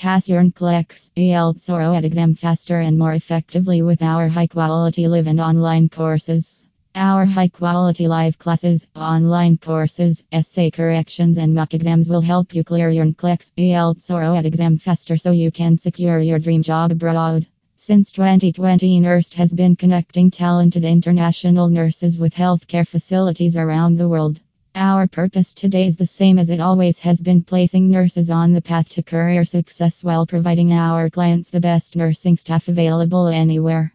Pass your NCLEX IELTS or OET exam faster and more effectively with our high quality live and online courses. Our high quality live classes, online courses, essay corrections, and mock exams will help you clear your NCLEX IELTS or OET exam faster so you can secure your dream job abroad. Since 2020, NURSed has been connecting talented international nurses with healthcare facilities around the world. Our purpose today is the same as it always has been placing nurses on the path to career success while providing our clients the best nursing staff available anywhere.